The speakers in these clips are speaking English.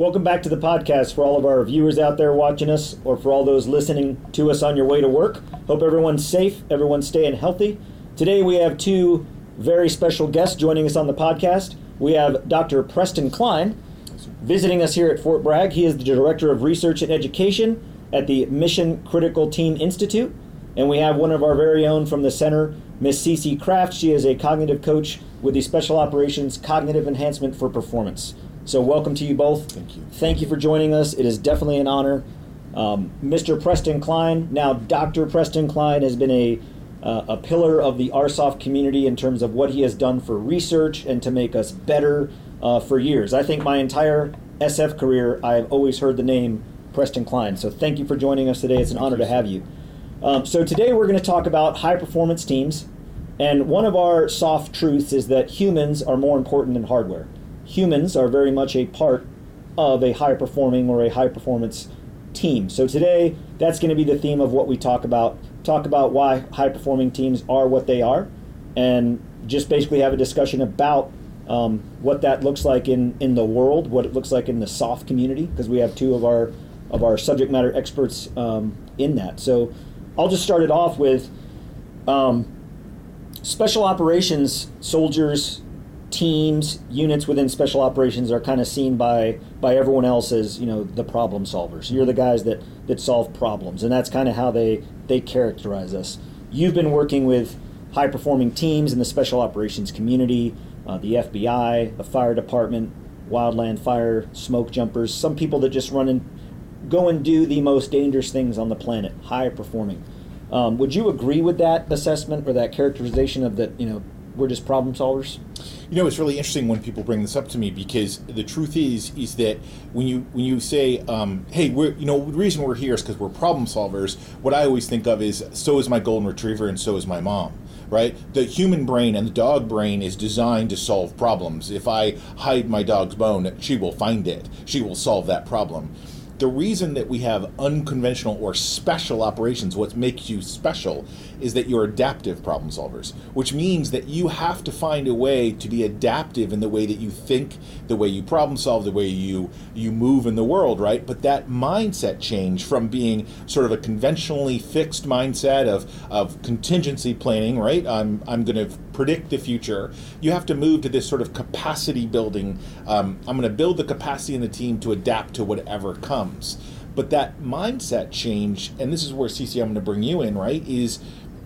Welcome back to the podcast for all of our viewers out there watching us, or for all those listening to us on your way to work. Hope everyone's safe, everyone's staying healthy. Today we have two very special guests joining us on the podcast. We have Dr. Preston Cline visiting us here at Fort Bragg. He is the Director of Research and Education at the Mission Critical Team Institute. And we have one of our very own from the center, Miss Cece Kraft. She is a cognitive coach with the Special Operations Cognitive Enhancement for Performance. So, welcome to you both. Thank you. Thank you for joining us. It is definitely an honor. Um, Mr. Preston Cline, now Dr. Preston Cline, has been a uh, a pillar of the ARSOF community in terms of what he has done for research and to make us better uh, for years. I think my entire SF career, I've always heard the name Preston Cline. So thank you for joining us today. It's an honor to have you. Um, so today we're going to talk about high performance teams. And one of our SOF truths is that humans are more important than hardware. Humans are very much a part of a high performing or a high performance team. So today, that's going to be the theme of what we talk about. Talk about why high performing teams are what they are, and just basically have a discussion about um, what that looks like in, in the world, what it looks like in the SOF community, because we have two of our of our subject matter experts um, in that. So I'll just start it off with um, special operations soldiers teams, units within special operations are kind of seen by by everyone else as you know the problem solvers. You're the guys that that solve problems, and that's kind of how they they characterize us. You've been working with high performing teams in the special operations community, uh, the FBI, the fire department, wildland fire, smoke jumpers. Some people that just run and go and do the most dangerous things on the planet, high performing. Um, would you agree with that assessment or that characterization of that? You know, we're just problem solvers. You know, it's really interesting when people bring this up to me because the truth is, is that when you when you say, um, "Hey, we're you know the reason we're here is because we're problem solvers," what I always think of is, "So is my golden retriever, and so is my mom." Right? The human brain and the dog brain is designed to solve problems. If I hide my dog's bone, she will find it. She will solve that problem the reason that we have unconventional or special operations, what makes you special, is that you're adaptive problem solvers, which means that you have to find a way to be adaptive in the way that you think, the way you problem solve, the way you you move in the world, right? But that mindset change from being sort of a conventionally fixed mindset of of contingency planning, right? I'm I'm going to predict the future. You have to move to this sort of capacity building. Um, I'm going to build the capacity in the team to adapt to whatever comes. But that mindset change, and this is where Cece I'm going to bring you in, right? Is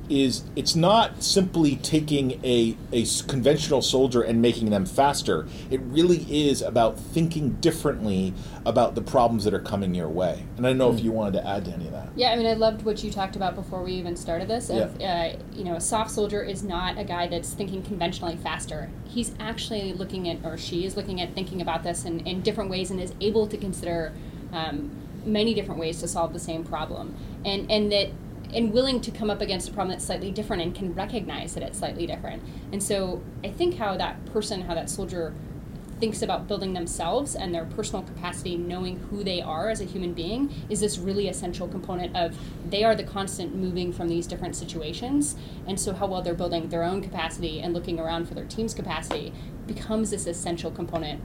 is it's not simply taking a, a conventional soldier and making them faster. It really is about thinking differently about the problems that are coming your way. And I don't know mm. if hmm. you wanted to add to any of that. Yeah, I mean, I loved what you talked about before we even started this. If, yeah. uh, you know, a SOF soldier is not a guy that's thinking conventionally faster. He's actually looking at, or she is looking at thinking about this in, in different ways and is able to consider um, many different ways to solve the same problem. And, and that and willing to come up against a problem that's slightly different and can recognize that it's slightly different. And so I think how that person, how that soldier thinks about building themselves and their personal capacity, knowing who they are as a human being, is this really essential component of they are the constant moving from these different situations. And so, how well they're building their own capacity and looking around for their team's capacity becomes this essential component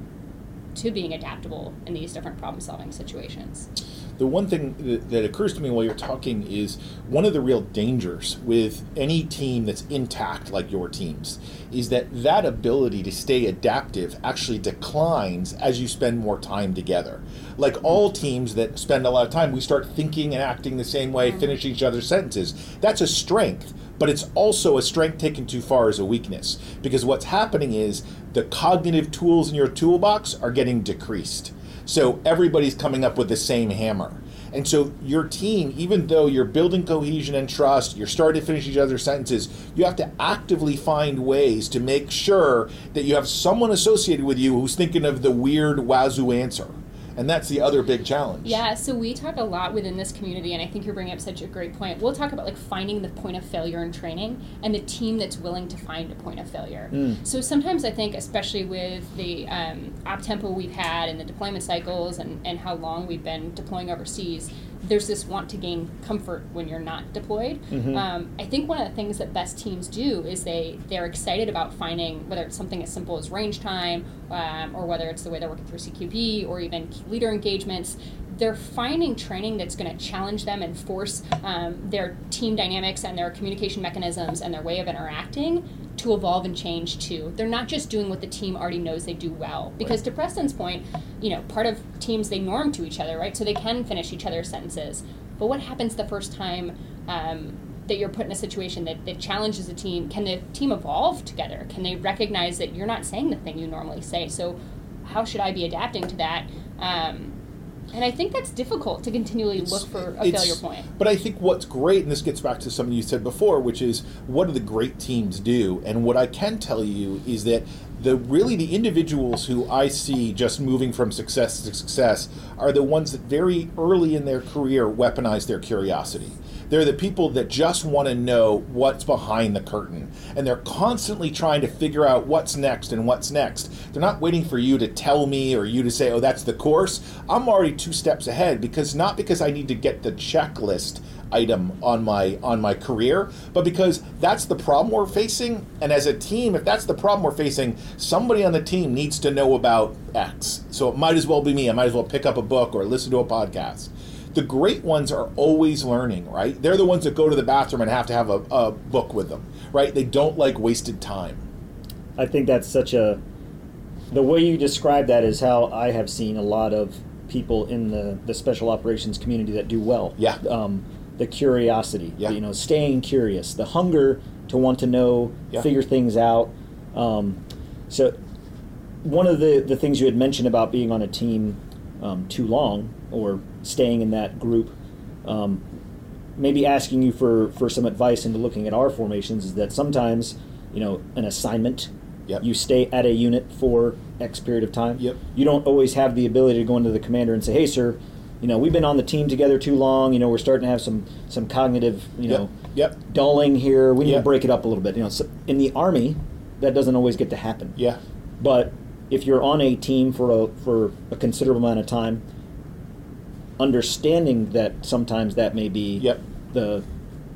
to being adaptable in these different problem solving situations. The one thing that, that, occurs to me while you're talking is one of the real dangers with any team that's intact like your teams is that that ability to stay adaptive actually declines as you spend more time together like all teams that spend a lot of time we start thinking and acting the same way mm-hmm. finish each other's sentences that's a strength but it's also a strength taken too far as a weakness because what's happening is the cognitive tools in your toolbox are getting decreased so everybody's coming up with the same hammer. And so your team, even though you're building cohesion and trust, you're starting to finish each other's sentences, you have to actively find ways to make sure that you have someone associated with you who's thinking of the weird wazoo answer and that's the other big challenge. Yeah, so we talk a lot within this community, and I think you're bringing up such a great point. We'll talk about like finding the point of failure in training and the team that's willing to find a point of failure. Mm. So sometimes I think, especially with the um, op tempo we've had and the deployment cycles and, and how long we've been deploying overseas, there's this want to gain comfort when you're not deployed. Mhm. Um, I think one of the things that best teams do is they they're excited about finding whether it's something as simple as range time, um, or whether it's the way they're working through CQB or even leader engagements. They're finding training that's going to challenge them and force um, their team dynamics and their communication mechanisms and their way of interacting to evolve and change too. They're not just doing what the team already knows they do well. Because to Preston's point, you know, part of teams they norm to each other, right? So they can finish each other's sentences. But what happens the first time um, that you're put in a situation that, that challenges a team? Can the team evolve together? Can they recognize that you're not saying the thing you normally say? So how should I be adapting to that? Um, and I think that's difficult to continually look for a failure point. But I think what's great, and this gets back to something you said before, which is what do the great teams do? And what I can tell you is that the really the individuals who I see just moving from success to success are the ones that very early in their career weaponize their curiosity. They're the people that just want to know what's behind the curtain. And they're constantly trying to figure out what's next and what's next. They're not waiting for you to tell me or you to say, oh, that's the course. I'm already two steps ahead because not because I need to get the checklist item on my on my career but because that's the problem we're facing and as a team if that's the problem we're facing somebody on the team needs to know about x so it might as well be me i might as well pick up a book or listen to a podcast the great ones are always learning right they're the ones that go to the bathroom and have to have a, a book with them right they don't like wasted time I think that's such a. The way you describe that is how I have seen a lot of people in the, the special operations community that do well. Yeah. Um, the curiosity, Yeah. you know, staying curious, the hunger to want to know, Yeah. figure things out. Um, so, one of the, the things you had mentioned about being on a team um, too long or staying in that group, um, maybe asking you for, for some advice into looking at our formations is that sometimes, you know, an assignment, Yep. you stay at a unit for X period of time. Yep. You don't always have the ability to go into the commander and say, hey, sir, you know, we've been on the team together too long. You know, we're starting to have some, some cognitive, you know, yep yep. dulling here. We need Yep. to break it up a little bit. You know, so in the army, that doesn't always get to happen. yeah But if you're on a team for a for a considerable amount of time, understanding that sometimes that may be Yep. the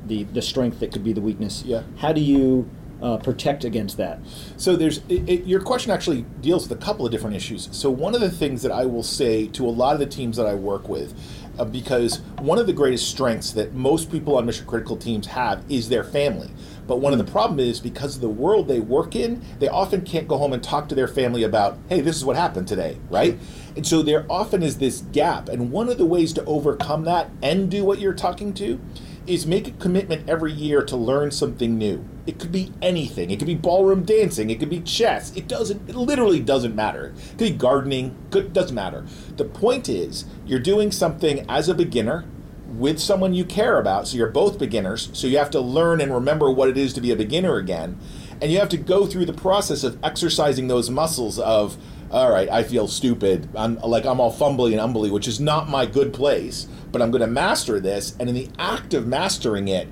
the the strength that could be the weakness. Yeah. How do you uh, protect against that? So there's it, it, your question actually deals with a couple of different issues. So one of the things that I will say to a lot of the teams that I work with, uh, because one of the greatest strengths that most people on mission critical teams have is their family. But one of the problem is because of the world they work in, they often can't go home and talk to their family about, hey, this is what happened today, right? And so there often is this gap. And one of the ways to overcome that and do what you're talking to is make a commitment every year to learn something new. It could be anything. It could be ballroom dancing. It could be chess. It doesn't. It literally doesn't matter. It could be gardening. Doesn't matter. The point is, you're doing something as a beginner with someone you care about. So you're both beginners. So you have to learn and remember what it is to be a beginner again, and you have to go through the process of exercising those muscles of. All right, I feel stupid. I'm like I'm all fumbly and umbly, which is not my good place. But I'm going to master this, and in the act of mastering it,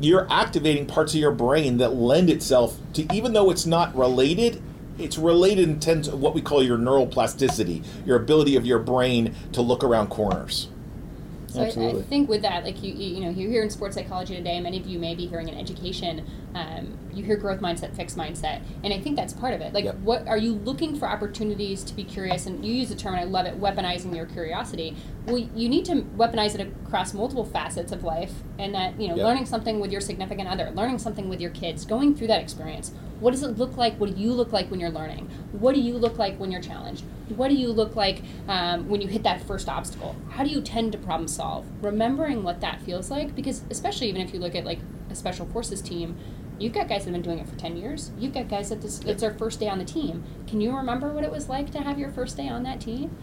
you're activating parts of your brain that lend itself to even though it's not related it's related in terms of what we call your neural plasticity your ability of your brain to look around corners So I, I think with that, like you, you, know, you hear in sports psychology today, many of you may be hearing in education, um, you hear growth mindset, fixed mindset, and I think that's part of it. Like, Yep. what are you looking for opportunities to be curious? And you use the term, and I love it, weaponizing your curiosity. Well, you need to weaponize it across multiple facets of life, and that you know, Yep. learning something with your significant other, learning something with your kids, going through that experience. What does it look like? What do you look like when you're learning? What do you look like when you're challenged? What do you look like um, when you hit that first obstacle? How do you tend to problem solve? Remembering what that feels like, because especially even if you look at like special forces team, you've got guys that have been doing it for 10 years. You've got guys that this, it's their first day on the team. Can you remember what it was like to have your first day on that team?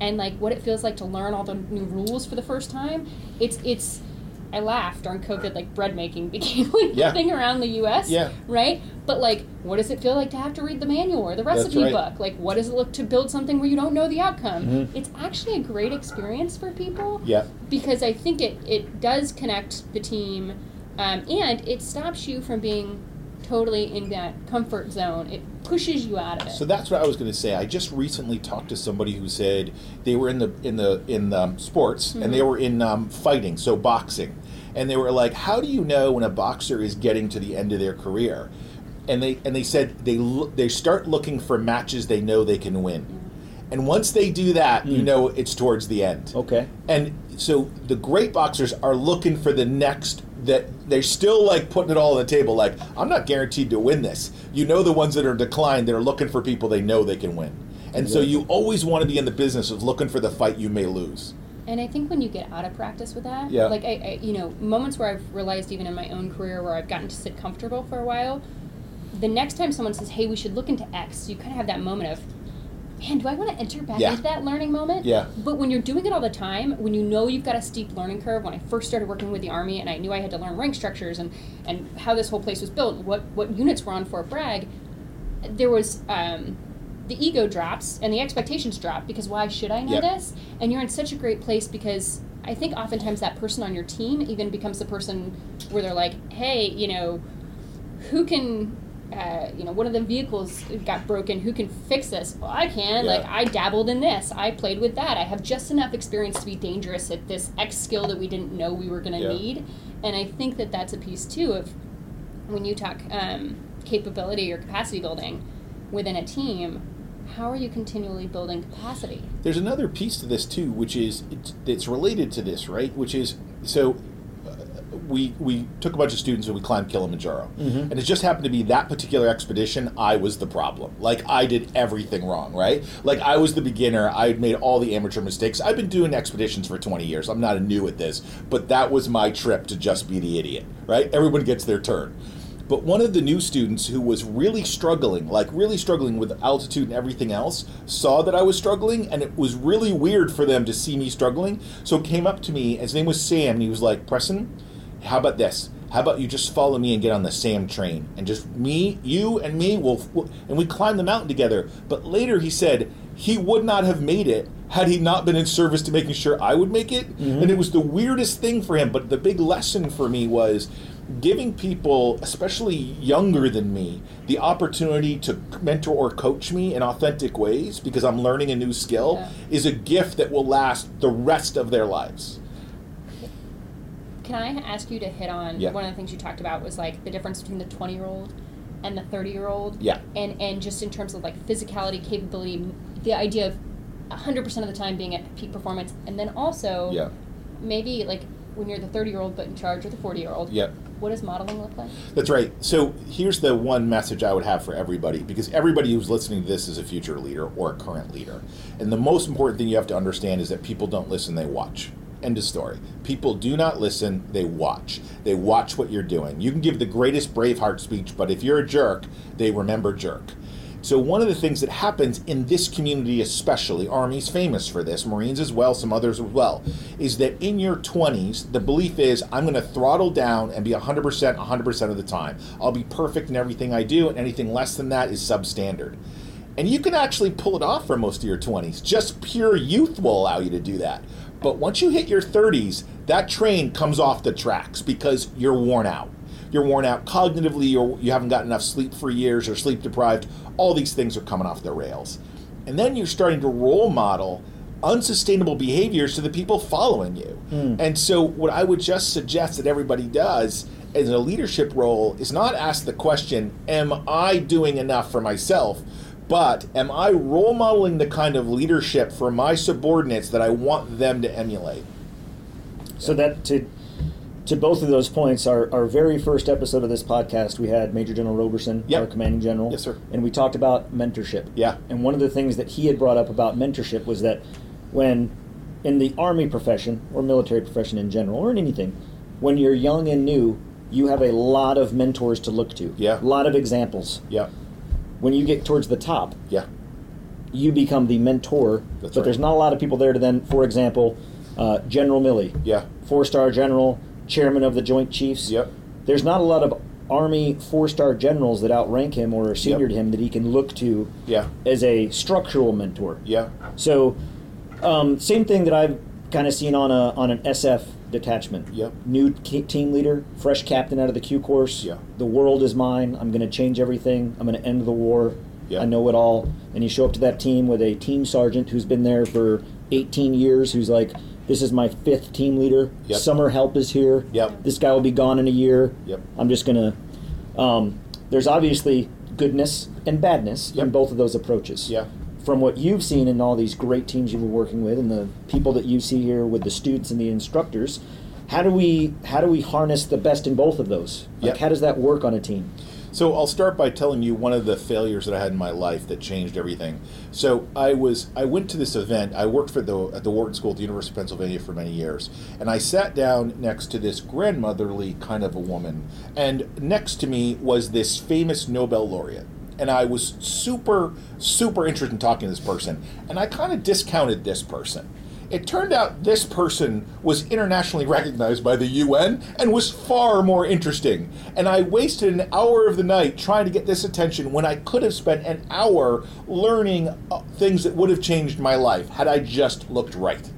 And like what it feels like to learn all the new rules for the first time? It's, it's, I laughed during COVID, like bread making became like Yeah. the thing around the U.S. Yeah. Right. But like, what does it feel like to have to read the manual or the recipe right. book? Like, what does it look to build something where you don't know the outcome? Mhm. It's actually a great experience for people yeah because I think it, it does connect the team um, and it stops you from being totally in that comfort zone, it pushes you out of it. So that's what I was going to say. I just recently talked to somebody who said they were in the in the in the sports mm-hmm. and they were in um, fighting, so boxing, and they were like, "How do you know when a boxer is getting to the end of their career?" And they and they said they lo- they start looking for matches they know they can win. And once they do that, mm. you know it's towards the end. Okay. And so the great boxers are looking for the next that they're still like putting it all on the table like i'm not guaranteed to win this you know the ones that are declined they're looking for people they know they can win and exactly. so you always want to be in the business of looking for the fight you may lose and I think when you get out of practice with that, yeah. like I, I, you know, moments where I've realized even in my own career where I've gotten to sit comfortable for a while, the next time someone says, "Hey, we should look into X," you kind of have that moment of, man, do I want to enter back yeah. into that learning moment? Yeah. But when you're doing it all the time, when you know you've got a steep learning curve, when I first started working with the Army and I knew I had to learn rank structures and, and how this whole place was built, what, what units were on Fort Bragg, there was um, the ego drops and the expectations drop because why should I know yep. this? And you're in such a great place because I think oftentimes that person on your team even becomes the person where they're like, hey, you know, who can uh, you know, one of the vehicles got broken. Who can fix this? Well, I can. Yeah. Like, I dabbled in this. I played with that. I have just enough experience to be dangerous at this X skill that we didn't know we were going to yeah. need. And I think that that's a piece too of when you talk um, capability or capacity building within a team. How are you continually building capacity? There's another piece to this too, which is it's, it's related to this, right? Which is so we we took a bunch of students and we climbed Kilimanjaro, mm-hmm. and it just happened to be that particular expedition. I was the problem. Like I did everything wrong, right? Like I was the beginner. I had made all the amateur mistakes. I've been doing expeditions for twenty years. I'm not a new at this, but that was my trip to just be the idiot, right? Everyone gets their turn. But one of the new students who was really struggling, like really struggling with altitude and everything else, saw that I was struggling, and it was really weird for them to see me struggling. So came up to me. His name was Sam, and he was like, "Preston, how about this? How about you just follow me and get on the Sam train, and just me, you, and me will, and we climb the mountain together. But later he said he would not have made it had he not been in service to making sure I would make it, mm-hmm. and it was the weirdest thing for him. But the big lesson for me was giving people, especially younger than me, the opportunity to mentor or coach me in authentic ways because I'm learning a new skill yeah. is a gift that will last the rest of their lives. Can I ask you to hit on yeah. one of the things you talked about was like the difference between the 20 year old and the 30 year old? Yeah. And, and just in terms of like physicality, capability, the idea of 100% of the time being at peak performance, and then also yeah. maybe like when you're the 30 year old but in charge of the 40 year old. Yeah. What does modeling look like? That's right. So here's the one message I would have for everybody because everybody who's listening to this is a future leader or a current leader. And the most important thing you have to understand is that people don't listen, they watch. End of story. People do not listen, they watch. They watch what you're doing. You can give the greatest Braveheart speech, but if you're a jerk, they remember jerk. So, one of the things that happens in this community, especially, Army's famous for this, Marines as well, some others as well, is that in your 20s, the belief is I'm going to throttle down and be 100% 100% of the time. I'll be perfect in everything I do, and anything less than that is substandard. And you can actually pull it off for most of your 20s. Just pure youth will allow you to do that. But once you hit your 30s, that train comes off the tracks because you're worn out. You're worn out cognitively, or you haven't got enough sleep for years, or sleep deprived. All these things are coming off the rails. And then you're starting to role model unsustainable behaviors to the people following you. Mm. And so, what I would just suggest that everybody does in a leadership role is not ask the question, Am I doing enough for myself? But am I role modeling the kind of leadership for my subordinates that I want them to emulate? So that to to both of those points, our, our very first episode of this podcast, we had Major General Roberson, yep. our commanding general. Yes, sir. And we talked about mentorship. Yeah. And one of the things that he had brought up about mentorship was that when in the army profession or military profession in general or in anything, when you're young and new, you have a lot of mentors to look to. Yeah. A lot of examples. Yeah when you get towards the top, yeah, you become the mentor. That's but right. there's not a lot of people there to then, for example, uh, General Milley, yeah, four star general, chairman of the Joint Chiefs. Yep. There's not a lot of Army four star generals that outrank him or are senior yep. to him that he can look to yeah. as a structural mentor. Yeah. So, um, same thing that I've kind of seen on a on an SF detachment. Yep. New team leader, fresh captain out of the Q course. Yeah. The world is mine. I'm going to change everything. I'm going to end the war. Yeah. I know it all. And you show up to that team with a team sergeant who's been there for 18 years, who's like, "This is my fifth team leader. Yep. Summer help is here. Yep. This guy will be gone in a year. Yep. I'm just going to." Um, there's obviously goodness and badness in both of those approaches Yeah. From what you've seen in all these great teams you've been working with and the people that you see here with the students and the instructors how do we how do we harness the best in both of those like Yep. how does that work on a team So I'll start by telling you one of the failures that I had in my life that changed everything. So I was I went to this event. I worked for the at the Wharton School at the University of Pennsylvania for many years, and I sat down next to this grandmotherly kind of a woman, and next to me was this famous Nobel laureate. And I was super, super interested in talking to this person. And I kind of discounted this person. It turned out this person was internationally recognized by the UN and was far more interesting. And I wasted an hour of the night trying to get this attention when I could have spent an hour learning uh, things that would have changed my life had I just looked right.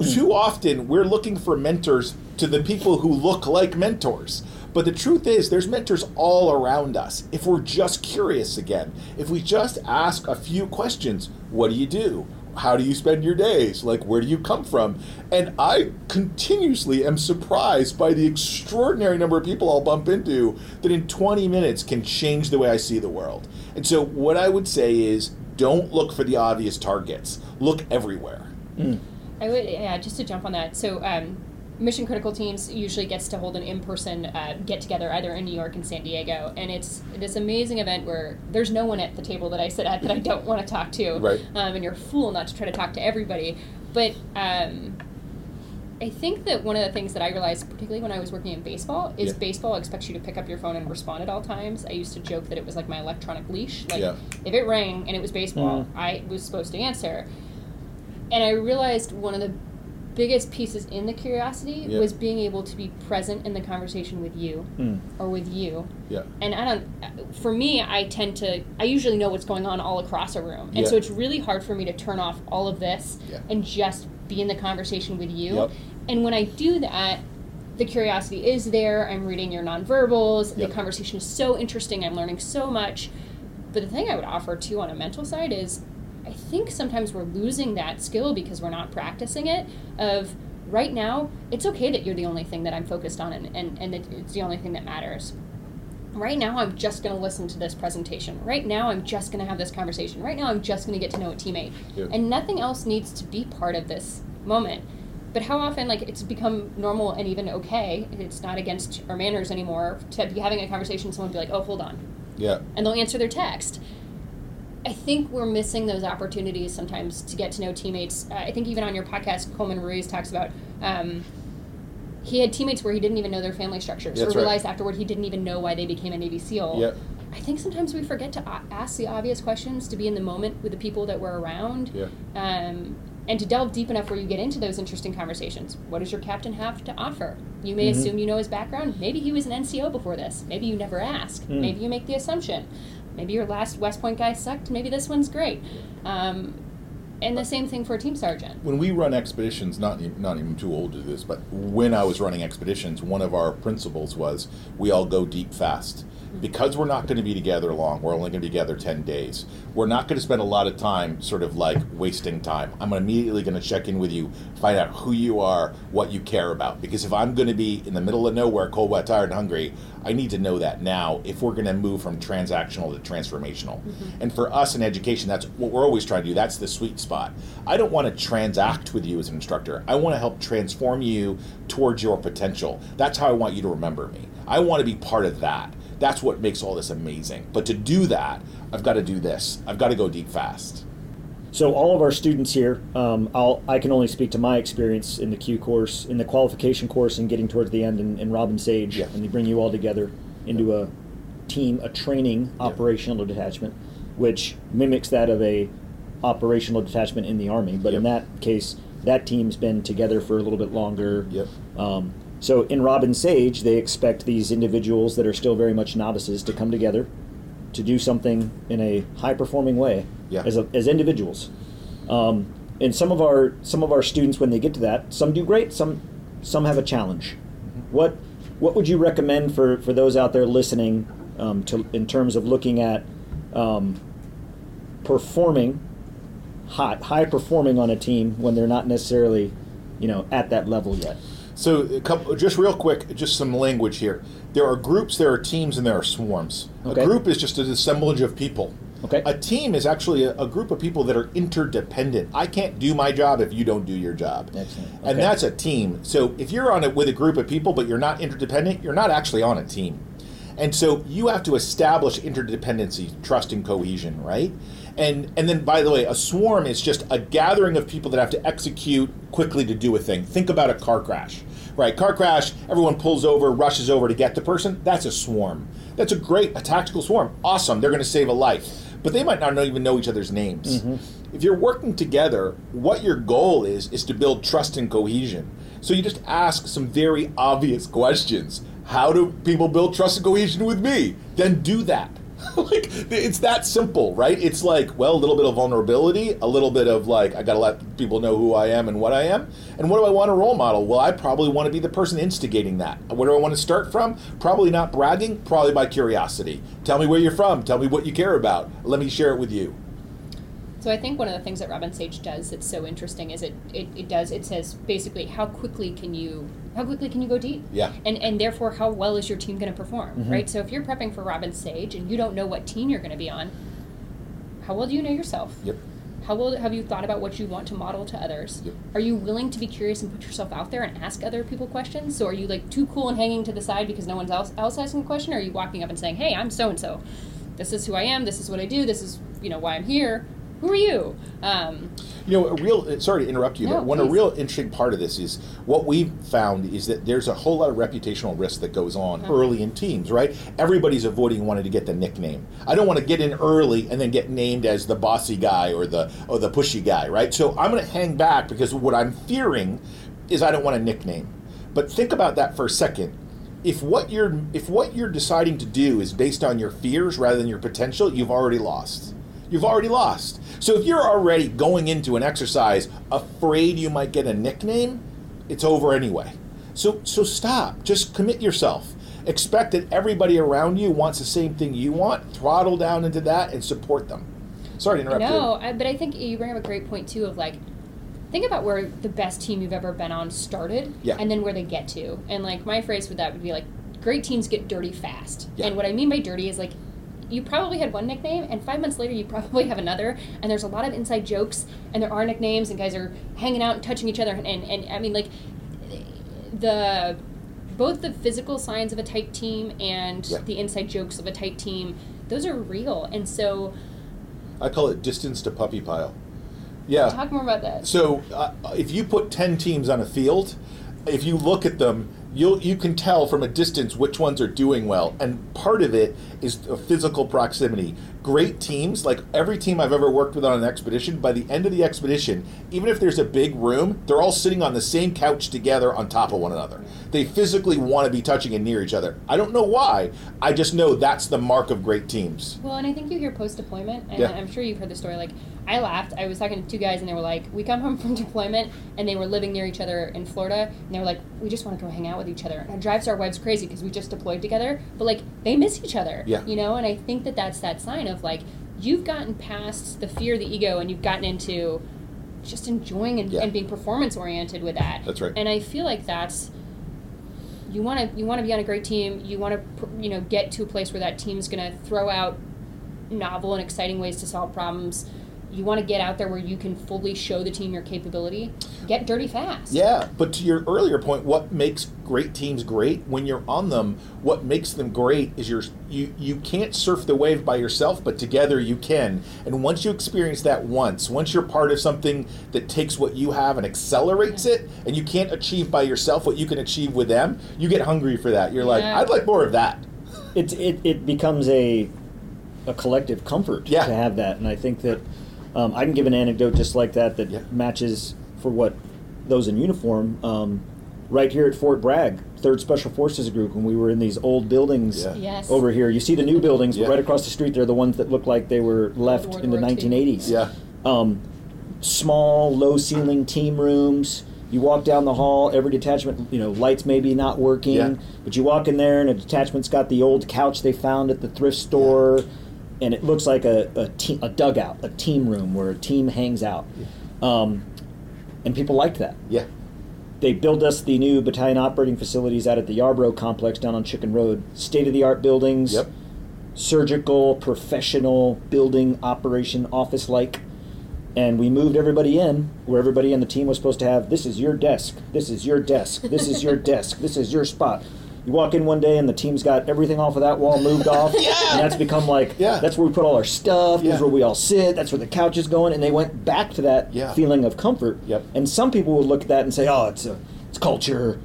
Too often, we're looking for mentors to the people who look like mentors. But the truth is, there's mentors all around us. If we're just curious again, if we just ask a few questions what do you do? How do you spend your days? Like, where do you come from? And I continuously am surprised by the extraordinary number of people I'll bump into that in 20 minutes can change the way I see the world. And so, what I would say is don't look for the obvious targets, look everywhere. I would, yeah, just to jump on that. So, um, mission critical teams usually gets to hold an in-person uh, get together either in New York and San Diego, and it's this amazing event where there's no one at the table that I sit at that I don't want to talk to. Right. Um, and you're a fool not to try to talk to everybody. But um, I think that one of the things that I realized, particularly when I was working in baseball, is Yeah. baseball expects you to pick up your phone and respond at all times. I used to joke that it was like my electronic leash. Like Yeah. if it rang and it was baseball, Mm. I was supposed to answer. And I realized one of the biggest pieces in the curiosity Yeah. was being able to be present in the conversation with you Mm. or with you. Yeah. And I don't, for me, I tend to, I usually know what's going on all across a room. And Yeah. so it's really hard for me to turn off all of this Yeah. and just be in the conversation with you. Yep. And when I do that, the curiosity is there. I'm reading your nonverbals. Yep. The conversation is so interesting. I'm learning so much. But the thing I would offer too on a mental side is I think sometimes we're losing that skill because we're not practicing it. Of right now, it's okay that you're the only thing that I'm focused on and, and, and that it's the only thing that matters. Right now, I'm just going to listen to this presentation. Right now, I'm just going to have this conversation. Right now, I'm just going to get to know a teammate. Yeah. And nothing else needs to be part of this moment. But how often, like, it's become normal and even okay, it's not against our manners anymore to be having a conversation, someone be like, oh, hold on Yeah. and they'll answer their text. I think we're missing those opportunities sometimes to get to know teammates. Uh, I think even on your podcast, Coleman Ruiz talks about um, he had teammates where he didn't even know their family structures, That's or right. realized afterward he didn't even know why they became a Navy SEAL. Yep. I think sometimes we forget to ask the obvious questions, to be in the moment with the people that we're around, Yeah. um, and to delve deep enough where you get into those interesting conversations. What does your captain have to offer? You may Mhm. assume you know his background. Maybe he was an NCO before this. Maybe you never ask. Mm. Maybe you make the assumption. Maybe your last West Point guy sucked. Maybe this one's great. Um, and the same thing for a team sergeant. when we run expeditions, not not even too old to do this, but when I was running expeditions, one of our principles was we all go deep fast. Because we're not going to be together long, we're only going to be together 10 days. We're not going to spend a lot of time sort of like wasting time. I'm immediately going to check in with you, find out who you are, what you care about. Because if I'm going to be in the middle of nowhere, cold, wet, tired, and hungry, I need to know that now if we're going to move from transactional to transformational. Mm-hmm. And for us in education, that's what we're always trying to do. That's the sweet spot. I don't want to transact with you as an instructor. I want to help transform you towards your potential. That's how I want you to remember me. I want to be part of that. That's what makes all this amazing. But to do that, I've got to do this. I've got to go deep fast. So all of our students here, um, I'll, I can only speak to my experience in the Q course, in the qualification course, and getting towards the end in, in Robin Sage, Yeah. and they bring you all together into a team, a training Yeah. operational detachment, which mimics that of a operational detachment in the Army. But in that case, that team's been together for a little bit longer. Yep. Um, so in Robin Sage, they expect these individuals that are still very much novices to come together to do something in a high performing way Yeah. as, a, as individuals. Um, and some of our some of our students when they get to that, some do great, some some have a challenge. What what would you recommend for for those out there listening um, to in terms of looking at um, performing high high performing on a team when they're not necessarily you know at that level yet? So, a couple, just real quick, just some language here. There are groups, there are teams, and there are swarms. Okay. A group is just an assemblage of people. Okay. A team is actually a, a group of people that are interdependent. I can't do my job if you don't do your job. Excellent. And that's a team. So if you're on it with a group of people, but you're not interdependent, you're not actually on a team. And so you have to establish interdependency, trust, and cohesion, right? And and then by the way, a swarm is just a gathering of people that have to execute quickly to do a thing. Think about a car crash, right? Car crash, everyone pulls over, rushes over to get the person. That's a swarm. That's a great a tactical swarm. Awesome. They're going to save a life, but they might not know, even know each other's names. Mm-hmm. If you're working together, what your goal is is to build trust and cohesion. So you just ask some very obvious questions. How do people build trust and cohesion with me? Then do that. like it's that simple, right? It's like, well, a little bit of vulnerability, a little bit of like, I got to let people know who I am and what I am. And what do I want a role model? Well, I probably want to be the person instigating that. Where do I want to start from? Probably not bragging, probably by curiosity. Tell me where you're from, tell me what you care about. Let me share it with you. So I think one of the things that Robin Sage does that's so interesting is it, it, it does it says basically how quickly can you how quickly can you go deep? Yeah. And and therefore how well is your team going to perform, mm-hmm. right? So if you're prepping for Robin Sage and you don't know what team you're going to be on, how well do you know yourself? Yep. How well have you thought about what you want to model to others? Yep. Are you willing to be curious and put yourself out there and ask other people questions? So are you like too cool and hanging to the side because no one's else, else asking a question? Or are you walking up and saying, "Hey, I'm so and so. This is who I am. This is what I do. This is you know why I'm here. Who are you?" Um, You know, a real sorry to interrupt you, No, but one a real interesting part of this is what we've found is that there's a whole lot of reputational risk that goes on Uh-huh. early in teams, right? Everybody's avoiding wanting to get the nickname. I don't want to get in early and then get named as the bossy guy or the or the pushy guy, right? So I'm going to hang back because what I'm fearing is I don't want a nickname. But think about that for a second. If what you're if what you're deciding to do is based on your fears rather than your potential, you've already lost you've already lost. So if you're already going into an exercise afraid you might get a nickname, it's over anyway. So so stop. Just commit yourself. Expect that everybody around you wants the same thing you want. Throttle down into that and support them. Sorry to interrupt No, you. I, but I think you bring up a great point too of like, think about where the best team you've ever been on started, Yeah. and then where they get to. And like my phrase with that would be like, great teams get dirty fast. Yeah. And what I mean by dirty is like, you probably had one nickname, and five months later you probably have another, and there's a lot of inside jokes, and there are nicknames, and guys are hanging out and touching each other, and and, and I mean like, the both the physical signs of a tight team and Yeah. the inside jokes of a tight team, those are real, and so I call it distance to puppy pile. Yeah. talk more about that. So uh, if you put ten teams on a field, if you look at them, you'll you can tell from a distance which ones are doing well, and part of it is physical proximity. Great teams, like every team I've ever worked with on an expedition, by the end of the expedition, even if there's a big room, they're all sitting on the same couch together on top of one another. They physically want to be touching and near each other. I don't know why. I just know that's the mark of great teams. Well, and I think you hear post deployment, and Yeah. I'm sure you've heard the story. Like, I laughed. I was talking to two guys, and they were like, "We come home from deployment, and they were living near each other in Florida, and they were like, we just want to go hang out with each other. And it drives our wives crazy because we just deployed together, but like they miss each other, Yeah. you know. And I think that that's that sign of like you've gotten past the fear, the ego, and you've gotten into just enjoying and, Yeah. and being performance oriented with that. That's right. And I feel like that's you want to you want to be on a great team. You want to you know get to a place where that team's going to throw out novel and exciting ways to solve problems. You want to get out there where you can fully show the team your capability. Get dirty fast. Yeah, but to your earlier point, what makes great teams great when you're on them? What makes them great is you're, you you can't surf the wave by yourself, but together you can. And once you experience that once, once you're part of something that takes what you have and accelerates it, and you can't achieve by yourself what you can achieve with them, you get hungry for that. You're like, Yeah. I'd like more of that. it, it, it becomes a a collective comfort Yeah. to have that, and I think that um, I can give an anecdote just like that that Yeah. matches for what those in uniform. Um, right here at Fort Bragg, Third Special Forces Group, when we were in these old buildings Yeah. Yes. over here. You see the new buildings, Yeah. but right across the street, they're the ones that look like they were left World in the War II. 1980s. Yeah. Um, small, low ceiling team rooms. You walk down the hall, every detachment, you know, lights maybe not working, Yeah. but you walk in there and a detachment's got the old couch they found at the thrift store, and it looks like a, a, te- a dugout, a team room where a team hangs out. Um, and people liked that. Yeah. They built us the new battalion operating facilities out at the Yarborough complex down on Chicken Road. State of the art buildings, Yep. surgical, professional building operation office like. And we moved everybody in where everybody in the team was supposed to have this is your desk, this is your desk, this is your desk, this is your spot. You walk in one day and the team's got everything off of that wall moved off. Yeah. And that's become like, Yeah. that's where we put all our stuff, Yeah. that's where we all sit, that's where the couch is going. And they went back to that Yeah. feeling of comfort. Yep. And some people would look at that and say, "Oh, it's a, it's culture."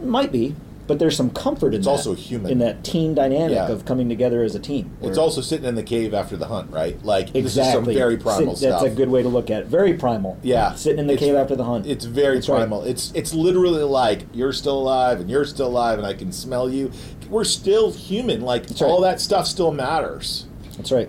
It might be, but there's some comfort in It's that, also human. in that team dynamic Yeah. of coming together as a team. It's also sitting in the cave after the hunt, right? Like this is some exactly very primal Sit- stuff. That's a good way to look at it. Very primal. Yeah, sitting in the It's- cave after the hunt. It's very That's right. primal. It's it's literally like you're still alive and you're still alive and I can smell you. We're still human. Like That's all right. that stuff still matters. That's right.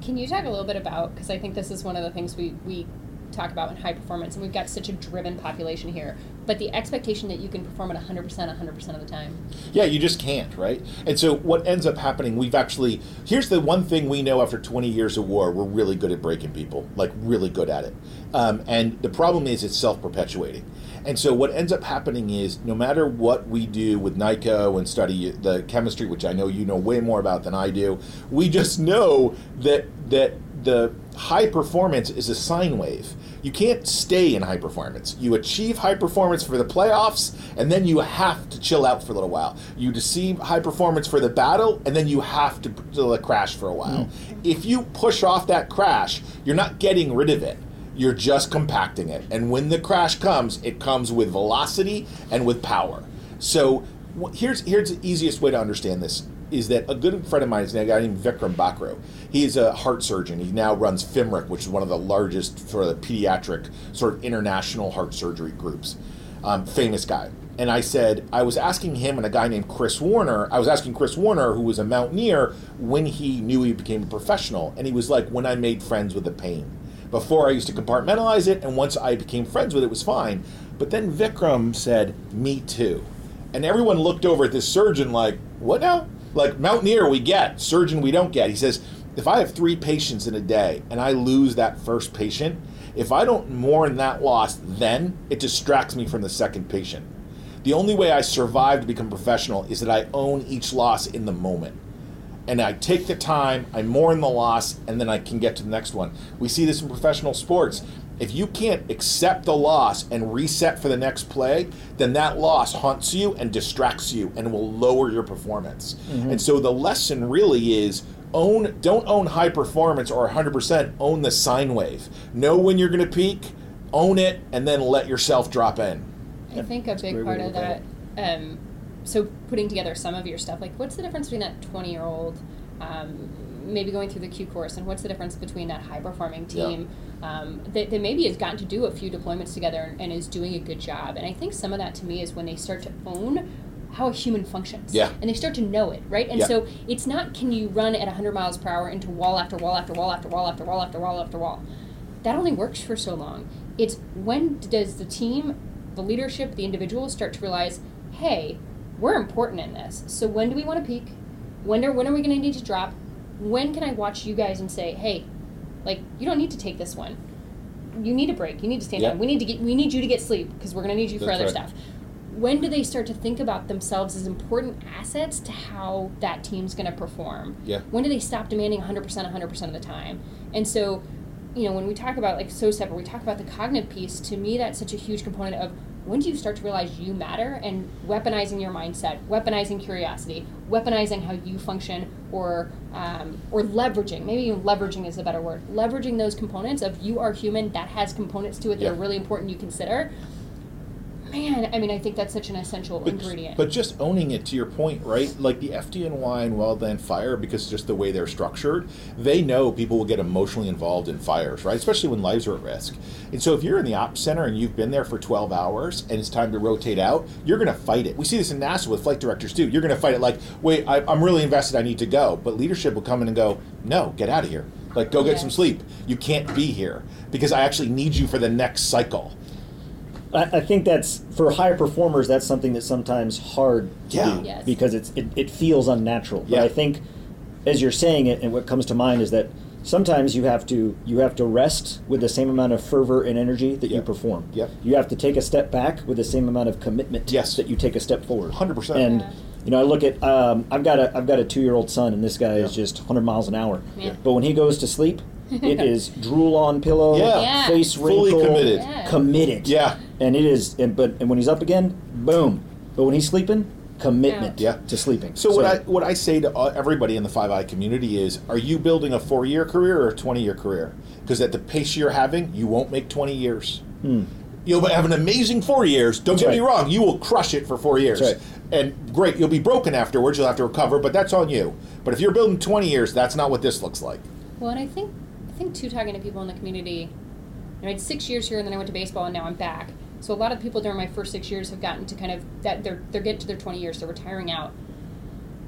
Can you talk a little bit about because I think this is one of the things we we talk about in high performance, and we've got such a driven population here. But the expectation that you can perform at 100%, 100% of the time. Yeah, you just can't, right? And so what ends up happening, we've actually here's the one thing we know after 20 years of war, we're really good at breaking people, like really good at it. Um, and the problem is it's self-perpetuating. And so what ends up happening is no matter what we do with NICO and study the chemistry, which I know you know way more about than I do, we just know that that the high performance is a sine wave. You can't stay in high performance. You achieve high performance for the playoffs, and then you have to chill out for a little while. You achieve high performance for the battle, and then you have to, to crash for a while. Hmm. If you push off that crash, you're not getting rid of it. You're just compacting it. And when the crash comes, it comes with velocity and with power. So here's here's the easiest way to understand this is that a good friend of mine is a guy named Vikram Bakro. He's a heart surgeon. He now runs FIMRIC, which is one of the largest sort of pediatric sort of international heart surgery groups. Um, famous guy. And I said, I was asking him and a guy named Chris Warner, I was asking Chris Warner, who was a mountaineer, when he knew he became a professional. And he was like, when I made friends with the pain. Before I used to compartmentalize it, and once I became friends with it, it was fine. But then Vikram said, Me too. And everyone looked over at this surgeon like, What now? Like, Mountaineer, we get, surgeon, we don't get. He says, If I have three patients in a day and I lose that first patient, if I don't mourn that loss then, it distracts me from the second patient. The only way I survive to become professional is that I own each loss in the moment and I take the time, I mourn the loss, and then I can get to the next one. We see this in professional sports. If you can't accept the loss and reset for the next play, then that loss haunts you and distracts you and will lower your performance. And so the lesson really is own don't own high performance or 100%, own the sine wave. Know when you're going to peak, own it and then let yourself drop in. I think a a big great part of that. Um, so putting together some of your stuff, like what's the difference between that twenty-year-old, um, maybe going through the Q course, and what's the difference between that high-performing Yeah. team um, that, that maybe has gotten to do a few deployments together and, and is doing a good job? And I think some of that to me is when they start to own how a human functions. Yeah. And they start to know it, right? And Yeah. so it's not can you run at 100 miles per hour into wall after wall after wall after wall after wall after wall after wall. That only works for so long. It's when does the team, the leadership, the individuals start to realize, hey, we're important in this. So when do we want to peak? When are when are we going to need to drop? When can I watch you guys and say, hey, like you don't need to take this one. You need a break. You need to stand Yeah. down. We need to get we need you to get sleep because we're going to need you for other right. stuff. When do they start to think about themselves as important assets to how that team's going to perform? Yeah. When do they stop demanding 100% 100% of the time? And so, you know, when we talk about like so separate, we talk about the cognitive piece, to me that's such a huge component of when do you start to realize you matter and weaponizing your mindset, weaponizing curiosity, weaponizing how you function, or um, or leveraging. Maybe even leveraging is a better word. Leveraging those components of you are human that has components to it that Yeah. are really important you consider. Man, I mean, I think that's such an essential But, ingredient. but just owning it to your point, right? Like the FDNY and Wildland Fire, because just the way they're structured, they know people will get emotionally involved in fires, right? Especially when lives are at risk. And so if you're in the ops center and you've been there for 12 hours and it's time to rotate out, you're going to fight it. We see this in NASA with flight directors too. You're going to fight it like, wait, I, I'm really invested, I need to go. But leadership will come in and go, no, get out of here. Like, go get Yes. some sleep. You can't be here because I actually need you for the next cycle. I, I think that's for higher performers. That's something that's sometimes hard to Yeah. do Yes. because it's it, it feels unnatural. But I think as you're saying it, and what comes to mind is that sometimes you have to you have to rest with the same amount of fervor and energy that you perform. Yep. You have to take a step back with the same amount of commitment Yes. that you take a step forward. 100%. And Yeah. you know, I look at um, I've got a I've got a two year old son, and this guy is just 100 miles an hour. Yeah. But when he goes to sleep, it is drool on pillow, Yeah. Yeah. face Fully wrinkle, committed. Yeah. committed. Yeah. And it is, and, but and when he's up again, boom. But when he's sleeping, commitment Yeah. to sleeping. So, what I what I say to uh, everybody in the Five Eye community is: Are you building a four year career or a twenty year career? Because at the pace you're having, you won't make twenty years. You'll have an amazing four years. Don't Hmm. That's get me right. wrong; you will crush it for four years. That's right. And great, you'll be broken afterwards. You'll have to recover, but that's on you. But if you're building twenty years, that's not what this looks like. Well, and I think I think too talking to people in the community. I had six years here, and then I went to baseball, and now I'm back. So a lot of people during my first six years have gotten to kind of that they're they're getting to their 20 years, they're retiring out.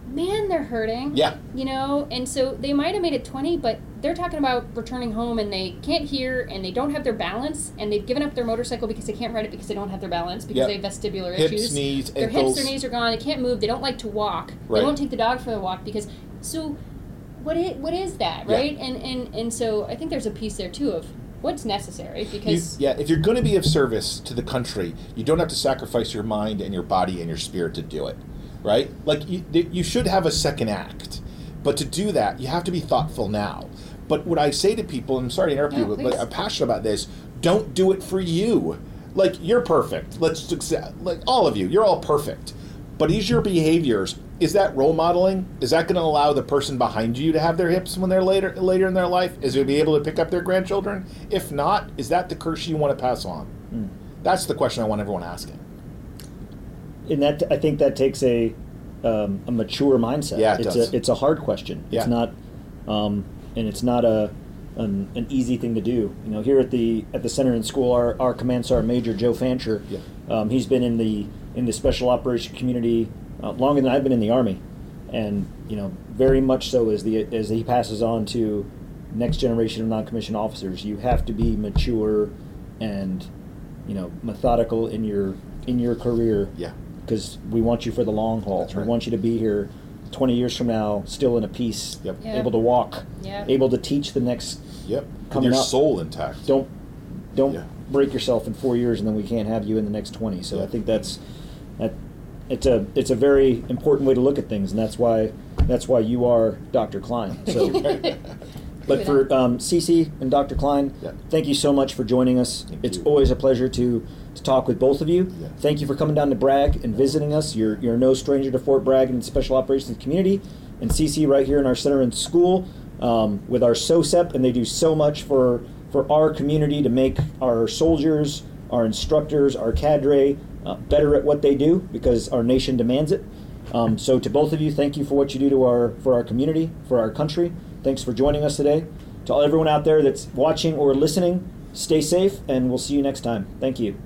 Man, they're hurting. Yeah. You know, and so they might have made it 20, but they're talking about returning home, and they can't hear, and they don't have their balance, and they've given up their motorcycle because they can't ride it because they don't have their balance because Yep. they have vestibular Hips, issues. knees, their hips, their knees are gone. They can't move. They don't like to walk. Right. They won't take the dog for the walk because so what is, what is that Yeah. right and, and and so i think there's a piece there too of what's necessary You, because yeah, if you're going to be of service to the country, you don't have to sacrifice your mind and your body and your spirit to do it, right? Like you, you should have a second act, but to do that, you have to be thoughtful now. But what I say to people, and I'm sorry to interrupt No, you, but, but. I'm passionate about this. Don't do it for you. Like you're perfect. Let's like all of you, you're all perfect. But is your behaviors is that role modeling? Is that going to allow the person behind you to have their hips when they're later later in their life? Is they be able to pick up their grandchildren? If not, is that the curse you want to pass on? That's the question I want everyone asking. and that I think that takes a um, a mature mindset. Yeah, it it's does. a it's a hard question. Yeah. It's not, um, and it's not a an, an easy thing to do. You know, here at the at the center in school, our, our command sergeant major Joe Fancher, Yeah. um, he's been in the in the special operation community uh, longer than I've been in the army, and you know, very much so as the as he passes on to next generation of non-commissioned officers. You have to be mature and you know methodical in your in your career Yeah. because we want you for the long haul. That's right. We want you to be here 20 years from now, still in a piece, Yep. Yeah. able to walk, Yeah. able to teach the next. Yep. With Coming your up. soul intact. Don't don't Yeah. break yourself in four years, and then we can't have you in the next 20. So Yeah. I think that's that. It's a it's a very important way to look at things, and that's why that's why you are Dr. Cline. So. But for um, Cece and Dr. Cline, Yeah. thank you so much for joining us. Thank it's you. always a pleasure to, to talk with both of you. Yeah. Thank you for coming down to Bragg and visiting us. You're, you're no stranger to Fort Bragg and the Special Operations community. And Cece right here in our center and school um, with our SOSEP, and they do so much for, for our community to make our soldiers, our instructors, our cadre uh, better at what they do because our nation demands it. Um, so to both of you, thank you for what you do to our for our community, for our country. Thanks for joining us today. To everyone out there that's watching or listening, stay safe, and we'll see you next time. Thank you.